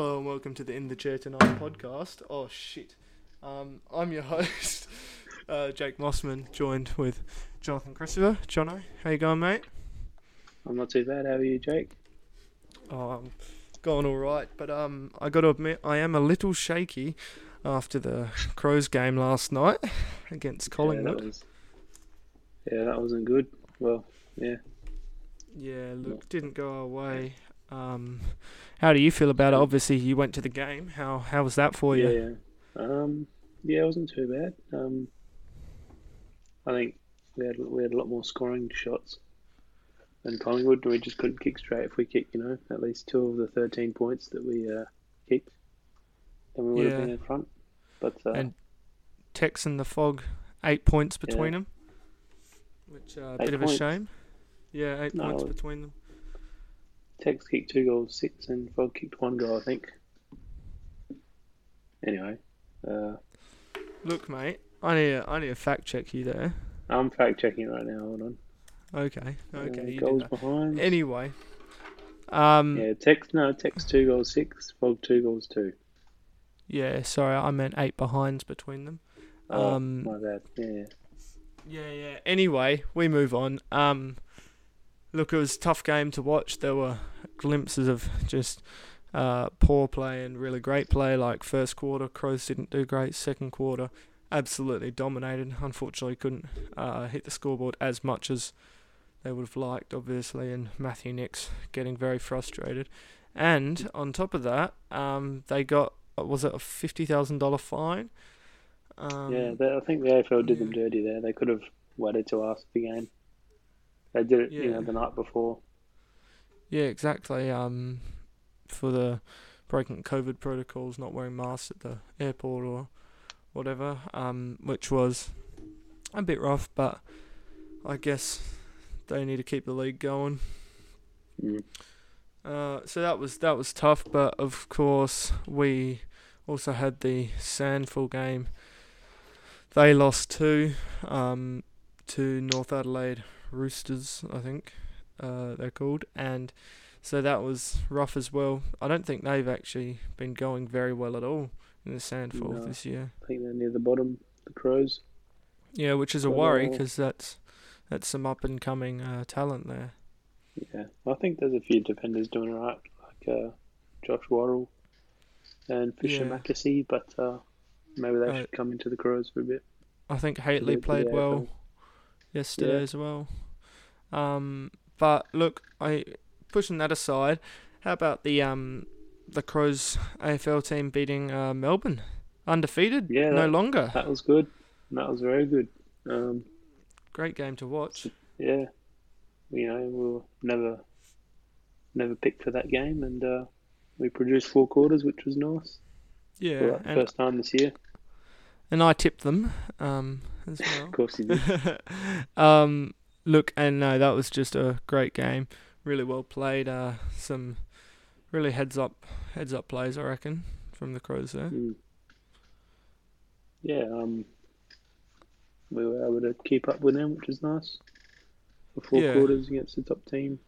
Hello and welcome to the In the Chair Tonight podcast. Oh shit. Um, I'm your host, uh, Jake Mossman, joined with Jonathan Christopher. Jono, how you going, mate? I'm not too bad. How are you, Jake? Oh, I'm going all right, but um, I got to admit I am a little shaky after the Crows game last night against Yeah, Collingwood. that was. Yeah, that wasn't good. Well, yeah. Yeah, look, didn't go our way. Um, how do you feel about it? Obviously, you went to the game. How how was that for you? yeah. Um, yeah, it wasn't too bad. Um, I think we had we had a lot more scoring shots than Collingwood. And we just couldn't kick straight. If we kicked, you know, at least two of the 13 points that we uh, kicked, then we would Yeah. have been in front. But uh, And Tex and the Fog, eight points between them, which uh, a bit of a shame. Yeah, eight No, points between them. Tex kicked two goals, six, and Frog kicked one goal, I think. Anyway, uh, Look, mate, I need a, I need a fact check you there. I'm fact checking right now. Hold on. Okay, okay, Uh, goals behind. Anyway, um, yeah. Yeah, Tex no Tex two goals six, Fog two goals two. Yeah, sorry, I meant eight behinds between them. Oh, Um, my bad. Yeah, Yeah, yeah. Anyway, we move on. Um, look, it was a tough game to watch. There were glimpses of just uh, poor play and really great play. Like first quarter, Crows didn't do great. Second quarter, absolutely dominated. Unfortunately, couldn't uh, hit the scoreboard as much as they would have liked, obviously. And Matthew Nicks getting very frustrated. And on top of that, um, they got was it a fifty thousand dollar fine? Um, yeah. They, I think the AFL did them dirty there. They could have waited till after the game. They did it, you know, the night before. Yeah, exactly. Um, for the breaking COVID protocols, not wearing masks at the airport or whatever, um, which was a bit rough, but I guess they need to keep the league going. Mm. Uh, so that was that was tough, but of course we also had the SANFL game. They lost two, um, to North Adelaide Roosters, I think uh, they're called, and so that was rough as well. I don't think they've actually been going very well at all in the SANFL No. this year. I think they're near the bottom. The Crows. Yeah, which is a worry because that's that's some up and coming uh, talent there. Yeah, I think there's a few defenders doing alright, like uh, Josh Worrell and Fischer Yeah. McAsey, but uh, maybe they Uh, should come into the Crows for a bit. I think the played well. Yesterday Yeah. as well. Um, but look, I pushing that aside, how about the um the Crows AFL team beating uh, Melbourne, undefeated, Yeah, no that- longer. That was good. That was very good. Um, Great game to watch. yeah, you know, we will never, never picked for that game, and uh, we produced four quarters, which was nice. Yeah, For that and first time this year. and I tipped them um as Of course, you did. um, look, and no, that was just a great game. Really well played. Uh, some really heads up heads up plays, I reckon, from the Crows there. Mm. Yeah, um, we were able to keep up with them, which is nice. For four Yeah. quarters against the top team.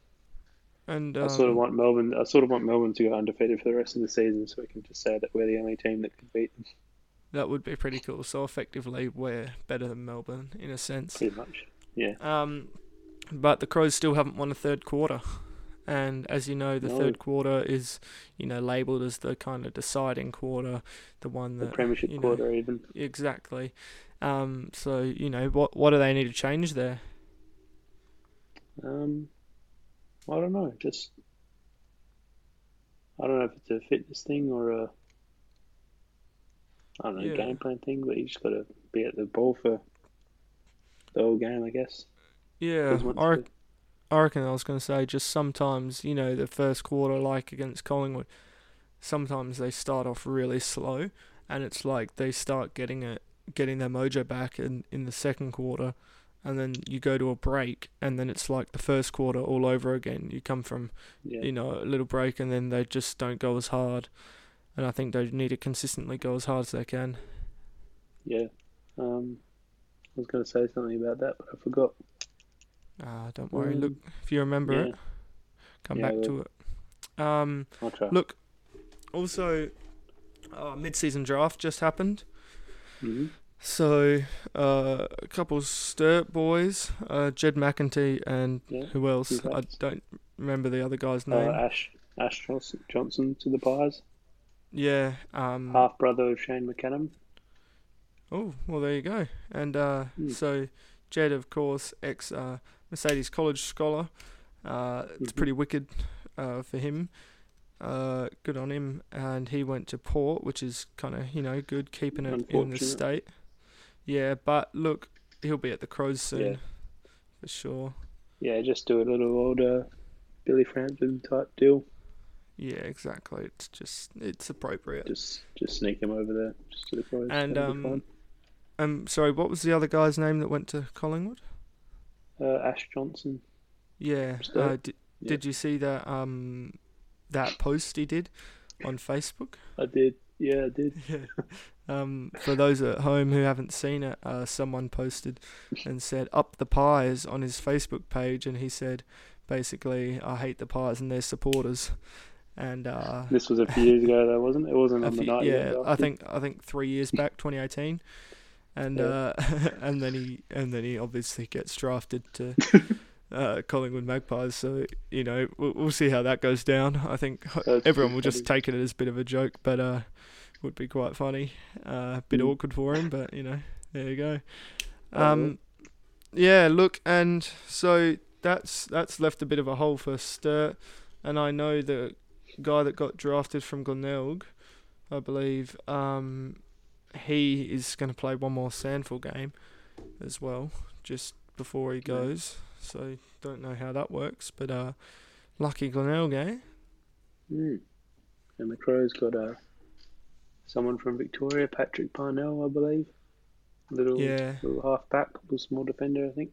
And I sort of um, want Melbourne. I sort of want Melbourne to go undefeated for the rest of the season, so we can just say that we're the only team that can beat them, That would be pretty cool. So effectively, we're better than Melbourne in a sense. pretty much. Yeah, Um, but the Crows still haven't won a third quarter, and as you know, the No. third quarter is, you know, labelled as the kind of deciding quarter, the one the that premiership you know, quarter even. exactly. Um, so you know, what what do they need to change there? Um, I don't know. Just I don't know if it's a fitness thing or a I don't know Yeah. game plan thing, but you just got to be at the ball for the whole game, I guess. Yeah, I, the- I reckon I was going to say just sometimes, you know, the first quarter, like against Collingwood, sometimes they start off really slow, and it's like they start getting it, getting their mojo back in in the second quarter, and then you go to a break, and then it's like the first quarter all over again. You come from, yeah, you know, a little break, and then they just don't go as hard, and I think they need to consistently go as hard as they can. yeah. Um, I was going to say something about that, but I forgot. Ah, don't worry. Um, Look, if you remember yeah. it, come Yeah, back to it. Um. I'll try. Look, also, uh, mid-season draft just happened. hmm So uh, a couple of Sturt boys, uh, Jed McEntee and Yeah. who else? I don't remember the other guy's Uh, name. Ash Ash Johnson, Johnson to the Pies, yeah. Um, half brother of Shane McAdam. Oh, well, there you go. And uh, Hmm. so Jed, of course, ex uh, Mercedes College scholar. Uh, it's Mhm. pretty wicked uh, for him. Uh, good on him. And he went to Port, which is kind of, you know, good, keeping it in the state. Yeah, but look, he'll be at the Crows soon. Yeah. For sure. Yeah, just do a little old uh, Billy Frampton type deal. Yeah, exactly. It's just, it's appropriate. Just just sneak him over there, just to the. And, um, Um, sorry, what was the other guy's name that went to Collingwood? uh, Ash Johnson. Yeah. Uh, Yeah. Did you see that um that post he did on Facebook? I did. Yeah, I did. Yeah. Um, for those at home who haven't seen it, uh, someone posted and said "up the pies" on his Facebook page, and he said basically, "I hate the pies and their supporters." And uh, This was a few years ago, though, wasn't it? It wasn't on the night. yeah, yet, I think I think three years back, 2018, and Yeah. uh, and then he and then he obviously gets drafted to uh, Collingwood Magpies. So you know we'll, we'll see how that goes down. I think That's everyone will just take it as a bit of a joke, but uh, would be quite funny. Uh, a bit Mm. awkward for him, but you know there you go. Um, yeah, look, and so that's that's left a bit of a hole for Sturt, and I know the guy that got drafted from Glenelg, I believe, um, he is going to play one more SANFL game as well, just before he goes. So don't know how that works, but uh, lucky Glenelg, eh? Mm. And the Crows got uh, someone from Victoria, Patrick Parnell, I believe. Little Yeah, little half back, little small defender, I think.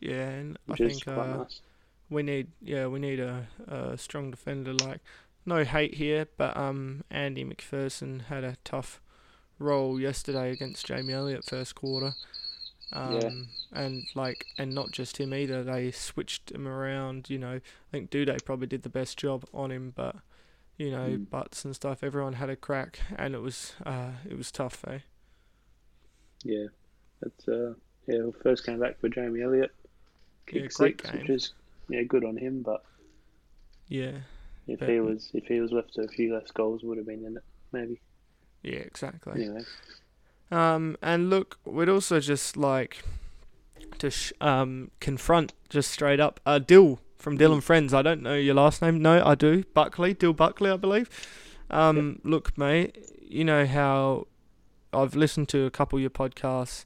yeah, and I Which is think uh, nice. We need yeah we need a, a strong defender like no hate here but um Andy McPherson had a tough role yesterday against Jamie Elliott first quarter um Yeah. and like and not just him either they switched him around you know I think Doedee probably did the best job on him but you know Mm. butts and stuff everyone had a crack and it was uh it was tough eh Yeah, that's uh, yeah. Well, first came back for Jamie Elliott, Yeah, kicked great six, game. which is yeah good on him. But yeah if But- he was if he was left to a few less goals, would have been in it maybe. yeah exactly Anyway, Um, and look, we'd also just like to sh- um confront just straight up uh Dill from Dill and Friends. I don't know your last name. No, I do. Buckley, Dill Buckley, I believe. Um, look, mate, you know how I've listened to a couple of your podcasts,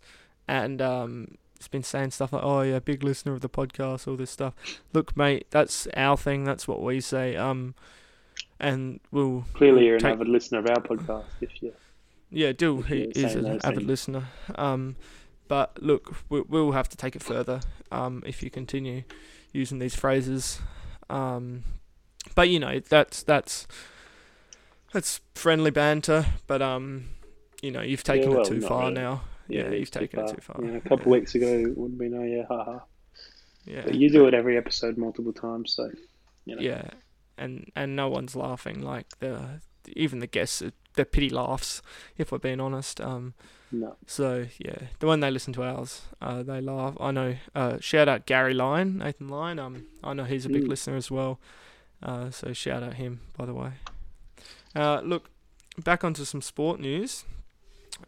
and um, been saying stuff like, "Oh yeah, big listener of the podcast," all this stuff. Look, mate, that's our thing. That's what we say. Um, and we'll clearly you're an avid listener of our podcast. If you yeah, Dill he is an avid things. listener. Um, but look, we, we'll have to take it further. Um, if you continue using these phrases. Um, but you know that's that's that's friendly banter. But um, you know you've taken well, it too far really. now. Yeah, you've taken it too far. Yeah, a couple yeah. weeks ago it wouldn't be no, yeah, haha. Yeah, But you do it every episode multiple times, so you know. Yeah, and and no one's laughing. Like the even the guests, are- they're pity laughs. If we're being honest. Um. No. So yeah, the one they listen to ours, uh, they laugh. I know. Uh, shout out Gary Lyon, Nathan Lyon. Um, I know he's a big Mm. listener as well. Uh, so shout out him, by the way. Uh, look, back onto some sport news.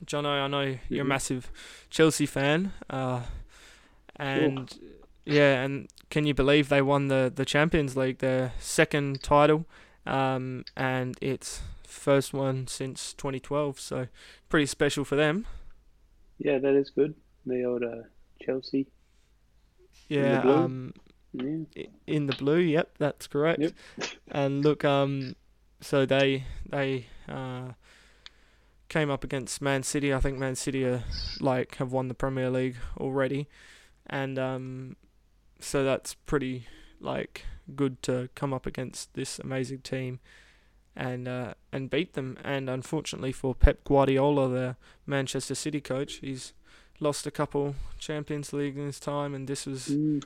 Jono, I know you're a Mhm. massive Chelsea fan. Uh, and yeah, and can you believe they won the the Champions League, their second title, um, and it's first one since 2012. So pretty special for them. Yeah, that is good. The old uh, Chelsea. the Yeah, blue? um, Yeah. in the blue. Yep, that's correct. Yep. And look, um, so they they uh came up against Man City. I think Man City are like have won the Premier League already, and um, so that's pretty like good to come up against this amazing team. And uh, and beat them. And unfortunately for Pep Guardiola, the Manchester City coach, he's lost a couple Champions League in his time, and this was Mm,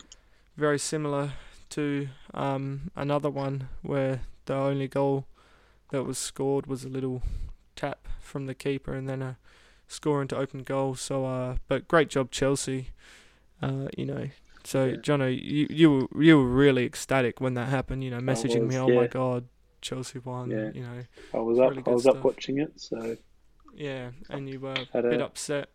very similar to um, another one where the only goal that was scored was a little tap from the keeper and then a score into open goal. So, uh, but great job, Chelsea. Uh, you know, so Yeah. Jono, you you were you were really ecstatic when that happened. You know, messaging me, was, "Oh my god, Chelsea won." Yeah. You know, I was up. really I was up watching it. So yeah, and you were a bit a- upset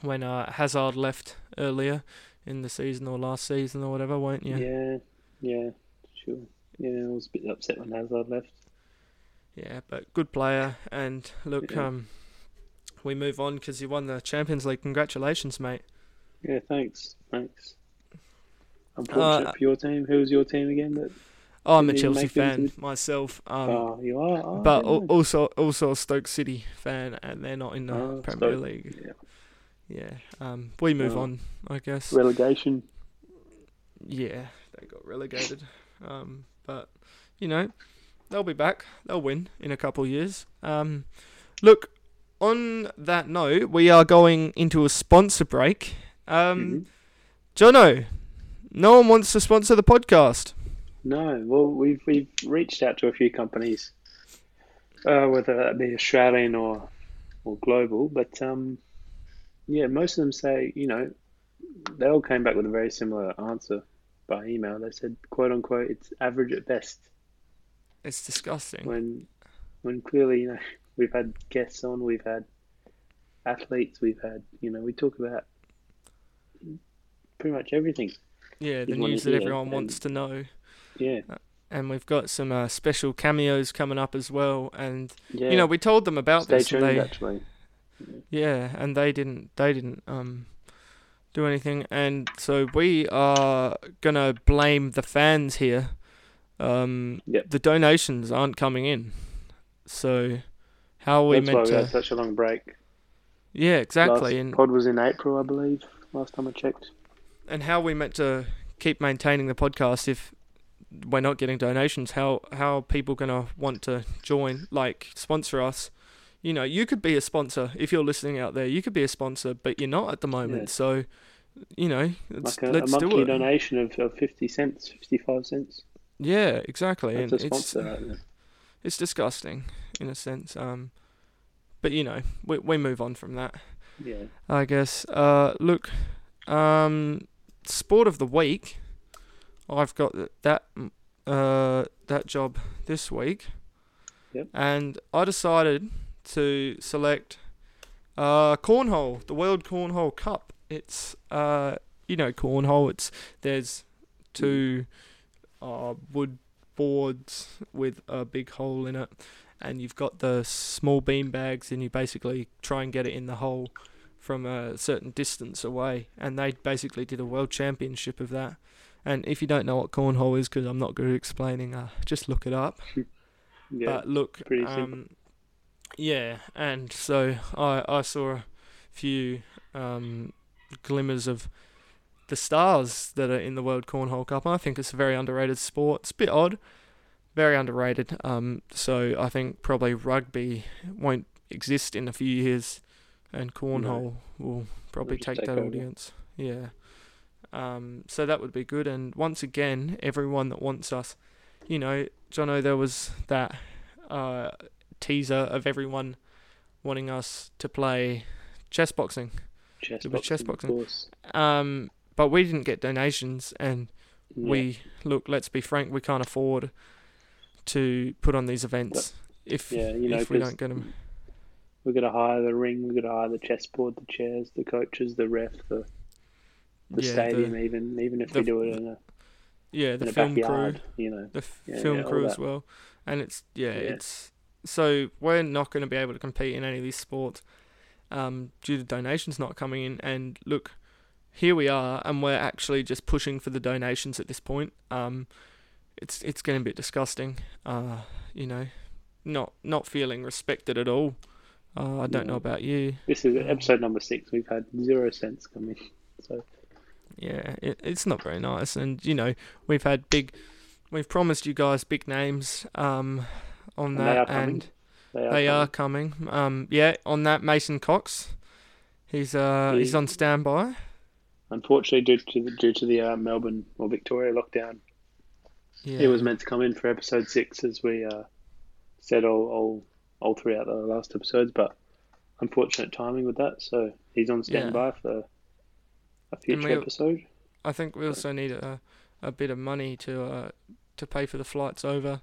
when uh, Hazard left earlier in the season or last season or whatever, weren't you? yeah, yeah, sure. Yeah, I was a bit upset when Hazard left. Yeah, but good player. And look, Yeah. um, we move on because you won the Champions League. Congratulations, mate. Yeah, thanks, thanks. Unfortunate Uh, for your team. Who was your team again? That Oh, I'm a Chelsea make it into fan myself. Um, oh, you are. Oh, but yeah. also also a Stoke City fan, and they're not in the Oh, Premier Stoke. League. yeah. Yeah. Um, we move Oh. on, I guess. relegation. Yeah, they got relegated. Um, but you know, they'll be back. They'll win in a couple of years. Um, look, on that note, we are going into a sponsor break. Um, Mhm. Jono, no one wants to sponsor the podcast. No, well, we've we've reached out to a few companies, uh, whether that be Australian or or global, but um, yeah, most of them say, you know, they all came back with a very similar answer by email. They said, quote unquote, it's average at best. It's disgusting. When when clearly, you know, we've had guests on, we've had athletes, we've had, you know, we talk about pretty much everything. Yeah, the news that everyone wants to know. Yeah, And we've got some uh, special cameos coming up as well. And yeah. you know, we told them about Stay this. tuned, they, actually. Yeah, and they didn't they didn't um do anything and so we are gonna blame the fans here. Um Yep. the donations aren't coming in. So how are we That's why meant we to had such a long break. Yeah, exactly. Last and pod was in April, I believe. Last time I checked. and how are we meant to keep maintaining the podcast if we're not getting donations? How how are people gonna want to join, like sponsor us? You know, you could be a sponsor if you're listening out there. You could be a sponsor, but you're not at the moment. Yeah. So, you know, let's, Like a, a let's do monthly it. donation of, of fifty cents, fifty five cents. Yeah, exactly. And it's it's disgusting in a sense. Um, but you know, we we move on from that. Yeah. I guess. Uh, look, um, sport of the week. I've got that mm, uh that job this week. Yep. And I decided to select uh cornhole, the World Cornhole Cup. It's uh you know cornhole. It's there's two uh wood boards with a big hole in it, and you've got the small bean bags, and you basically try and get it in the hole from a certain distance away, and they basically did a world championship of that. And if you don't know what cornhole is, because I'm not good at explaining, uh, just look it up. Yeah. But look, um, yeah, and so I I saw a few um, glimmers of the stars that are in the World Cornhole Cup. I think it's a very underrated sport. It's a bit odd, very underrated. Um, so I think probably rugby won't exist in a few years, and cornhole will probably take take that over. audience. Yeah. Um, so that would be good. And once again, everyone that wants us, you know, Jono, there was that uh, teaser of everyone wanting us to play chess boxing. chess was chess boxing, boxing. Of course. Um, but we didn't get donations, and Yeah. we look. Let's be frank, we can't afford to put on these events if yeah, you know, if we don't get them. We've got to hire the ring. We've got to hire the chessboard, the chairs, the coaches, the ref, the the yeah, stadium. the, even even if the- we do it in a, yeah, the film crew. you know. the f- Yeah, film yeah, crew as well. And it's yeah, Yeah. it's so we're not going to be able to compete in any of these sports um, due to donations not coming in. And look, here we are, and we're actually just pushing for the donations at this point. Um, it's it's getting a bit disgusting. Uh, you know, not not feeling respected at all. Uh, I don't know about you. This is episode number six. We've had zero cents come in. So Yeah, it, it's not very nice. And you know, we've had big, we've promised you guys big names um, on And that, and they are. They are coming. coming. Um, yeah, on that Mason Cox, he's uh he's He- on standby. Unfortunately, due to the, due to the uh, Melbourne or Victoria lockdown, Yeah, he was meant to come in for episode six as we uh, said all, all all throughout the last episodes, but unfortunate timing with that. So he's on Yeah. standby for a future we- episode. I think we also need a a bit of money to uh to pay for the flights over,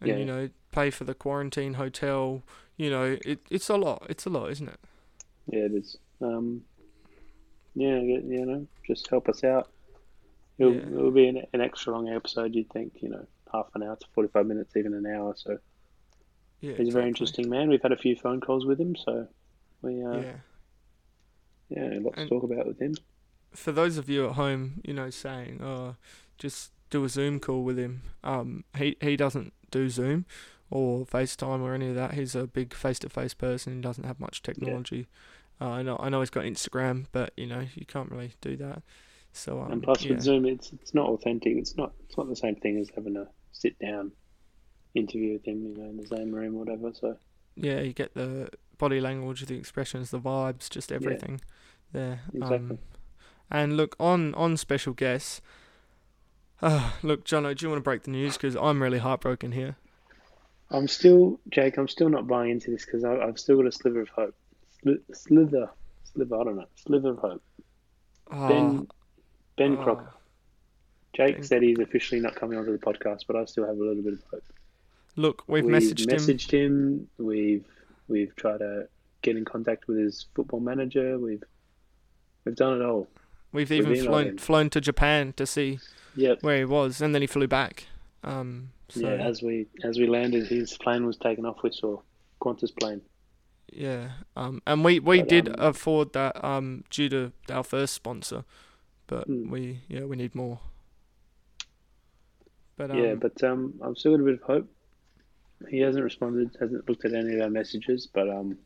and Yeah. you know pay for the quarantine hotel. You know it it's a lot. It's a lot, isn't it? Yeah, it is. Um, yeah, you know, just help us out. It'll, Yeah. it'll be an, an extra long episode. You'd think, you know, half an hour to forty-five minutes, even an hour. So Yeah, he's a very interesting man. We've had a few phone calls with him, so we uh, Yeah. yeah, lots And- to talk about with him. for those of you at home, you know, saying, "Oh, just do a Zoom call with him." Um, he he doesn't do Zoom or FaceTime or any of that. He's a big face-to-face person. He doesn't have much technology. Uh, I know I know he's got Instagram, but you know you can't really do that. So um, and plus, yeah, with Zoom, it's it's not authentic. It's not it's not the same thing as having a sit down interview with him, you know, in the same room or whatever. So yeah, you get the body language, the expressions, the vibes, just everything there. Exactly. Um, and look on on special guests. Uh, look, Jono, do you want to break the news? Because I'm really heartbroken here. I'm still, Jake. I'm still not buying into this because I've still got a sliver of hope. Sli- slither, sliver. I don't know. slither of hope. Oh, Ben Ben oh. Crocker. Jake Ben said he's officially not coming onto the podcast, but I still have a little bit of hope. Look, we've, messaged, him. messaged him. We've we've tried to get in contact with his football manager. We've we've done it all. We've we've even flown him. flown to Japan to see Yep. where he was, and then he flew back. Um, so yeah. As we as we landed, his plane was taken off. We saw Qantas plane. Yeah. Um, and we we But, did um, afford that um due to our first sponsor, but Hmm. we yeah we need more. But um, yeah, but um, I've still got a bit of hope. He hasn't responded, hasn't looked at any of our messages, but um,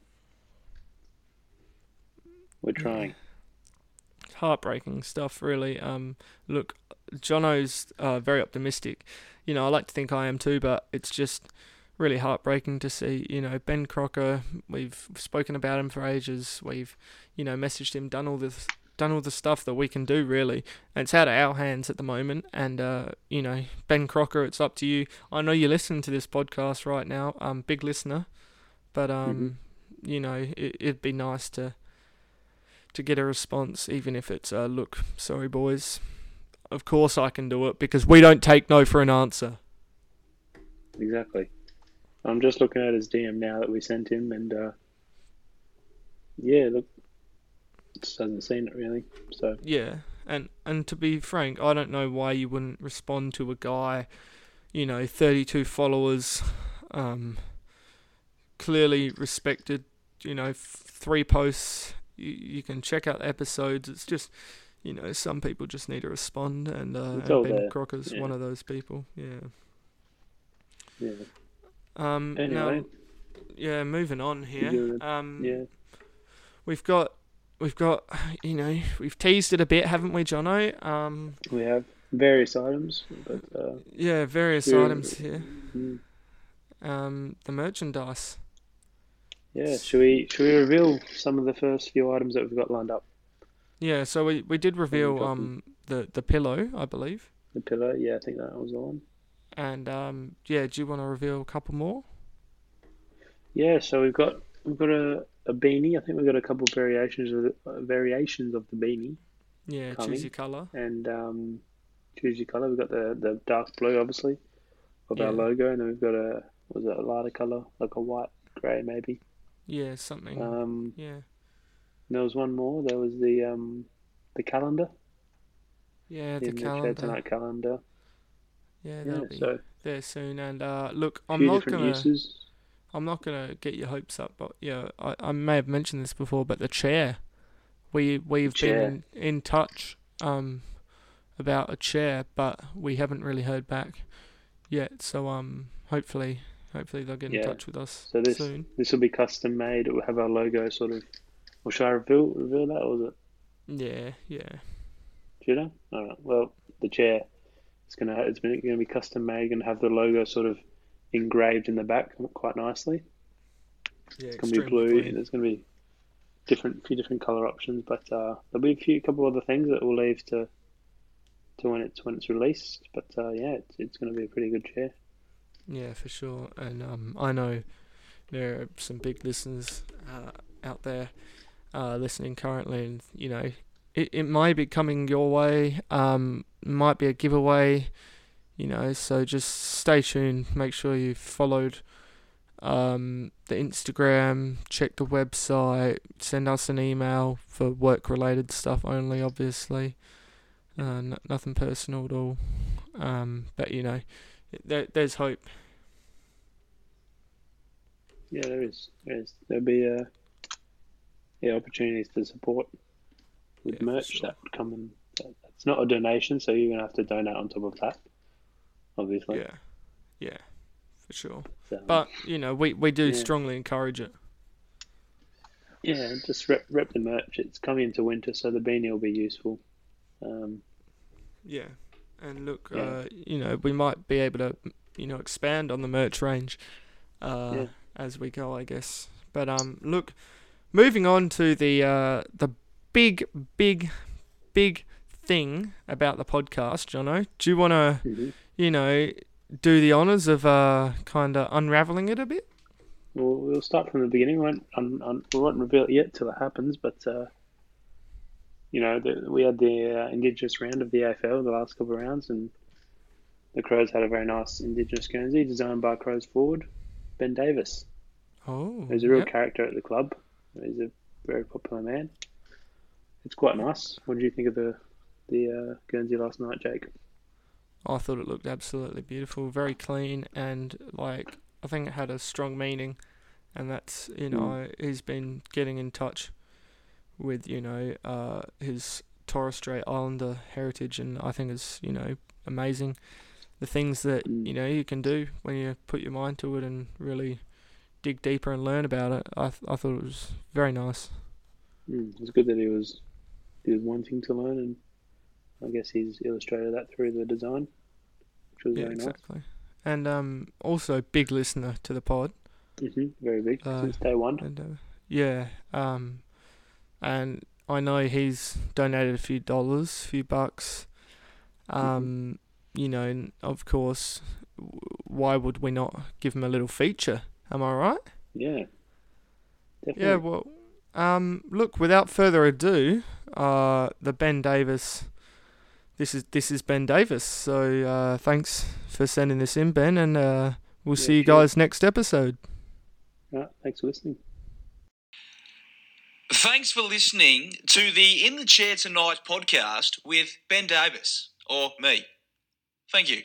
we're trying. heartbreaking stuff, really. Um, look, Jono's uh, very optimistic. You know, I like to think I am too, but it's just really heartbreaking to see. You know, Ben Crocker. We've spoken about him for ages. We've, you know, messaged him, done all this, done all the stuff that we can do, really. And it's out of our hands at the moment. And uh, you know, Ben Crocker, it's up to you. I know you listen to this podcast right now. Um, big listener, but um, you know, it, it'd be nice to to get a response, even if it's uh, look, sorry boys. Of course I can do it because we don't take no for an answer. Exactly. I'm just looking at his DM now that we sent him, and uh, yeah, look, just hasn't seen it really. So Yeah, and and to be frank, I don't know why you wouldn't respond to a guy, you know, 32 followers, um, clearly respected, you know, f- three posts. You, you can check out the episodes. It's just, you know, some people just need to respond, and, uh, and Ben there, Crocker's yeah. one of those people. Yeah. yeah, Um. Anyway. Now, yeah. Moving on here. Um. yeah, We've got, we've got, you know, we've teased it a bit, haven't we, Jono? Um. we have various items, but uh, Yeah, various items here. mm, Um, the merchandise. yeah. Should we should we reveal some of the first few items that we've got lined up? Yeah, so we we did reveal um the the pillow, I believe, The pillow, yeah, I think that was the one. And um yeah, do you want to reveal a couple more? Yeah, so we've got we've got a, a beanie. I think we've got a couple of variations of the, uh, variations of the beanie, Yeah, Coming. choose your color. and um, choose your color. We've got the, the dark blue, obviously, of Yeah. our logo, and then we've got a was it a lighter color, like a white grey maybe. Yeah, something. Um, yeah, there was one more. There was the um, the calendar, yeah, the calendar. Calendar. Yeah, Yeah, that'll be so there soon. And uh, look, I'm not gonna. uses. I'm not gonna get your hopes up, but yeah, I, I may have mentioned this before, but the chair, we we've chair. been in, in touch um about a chair, but we haven't really heard back yet. So um, hopefully, hopefully they'll get in Yeah. touch with us So this soon. this will be custom made. It will have our logo sort of. Well, should I reveal reveal that, or was it? Yeah, yeah, Do you know? All right. Well, the chair is gonna it's been gonna be custom made. Gonna have the logo sort of engraved in the back quite nicely. yeah. It's gonna be blue. and There's gonna be different few different color options, but uh, there'll be a few couple other things that we'll leave to to when it's when it's released. But uh, yeah, it's, it's gonna be a pretty good chair. Yeah, for sure. And um, I know there are some big listeners uh, out there uh, listening currently, and you know, it, it might be coming your way. Um, might be a giveaway. You know, so just stay tuned. Make sure you've followed um, the Instagram, check the website, send us an email for work related stuff only, obviously. Uh, n- nothing personal at all. Um, but you know, there, there's hope. Yeah, there is. There is. There'll be uh, yeah opportunities to support with Yeah, merch sure. that would come in. It's not a donation, so you're gonna have to donate on top of that, obviously. Yeah, yeah, for sure. So, But you know, we we do Yeah. strongly encourage it. yeah, just rep, rep the merch. It's coming into winter, so the beanie will be useful. Um, Yeah, and look, Yeah. uh, you know, we might be able to, you know, expand on the merch range, uh, Yeah. as we go, I guess. But um, look, moving on to the uh the big, big, big thing about the podcast, Jono. Do you want to, mhm. you know, do the honors of uh kind of unraveling it a bit? We'll, we'll start from the beginning. We won't, we won't reveal it yet till it happens, but uh, you know, the, we had the uh, Indigenous round of the AFL the last couple of rounds, and the Crows had a very nice Indigenous Guernsey designed by Crows forward Ben Davis. Oh, He's a real yep. character at the club. He's a very popular man. It's quite nice. What did you think of the the uh, Guernsey last night, Jake? I thought it looked absolutely beautiful, very clean, and like I think it had a strong meaning, and that's you know he's been getting in touch with you know uh, his Torres Strait Islander heritage, and I think it's you know amazing the things that Mm. you know you can do when you put your mind to it and really dig deeper and learn about it. I th- I thought it was very nice. Mm, it's good that he was he was wanting to learn, and I guess he's illustrated that through the design, which was Yeah, very nice. exactly. And um, also big listener to the pod. nice. hmm Very big Uh, since day one. And uh, yeah, um, and I know he's donated a few dollars, a few bucks. Um, you know, of course, w- why would we not give him a little feature? Am I right? Yeah, definitely. Yeah. Well, um, look. Without further ado, uh, the Ben Davis. This is this is Ben Davis. So uh, thanks for sending this in, Ben, and uh, we'll Yeah, see you sure. guys next episode. Right, thanks for listening. Thanks for listening to the In the Chair Tonight podcast with Ben Davis, or me. Thank you.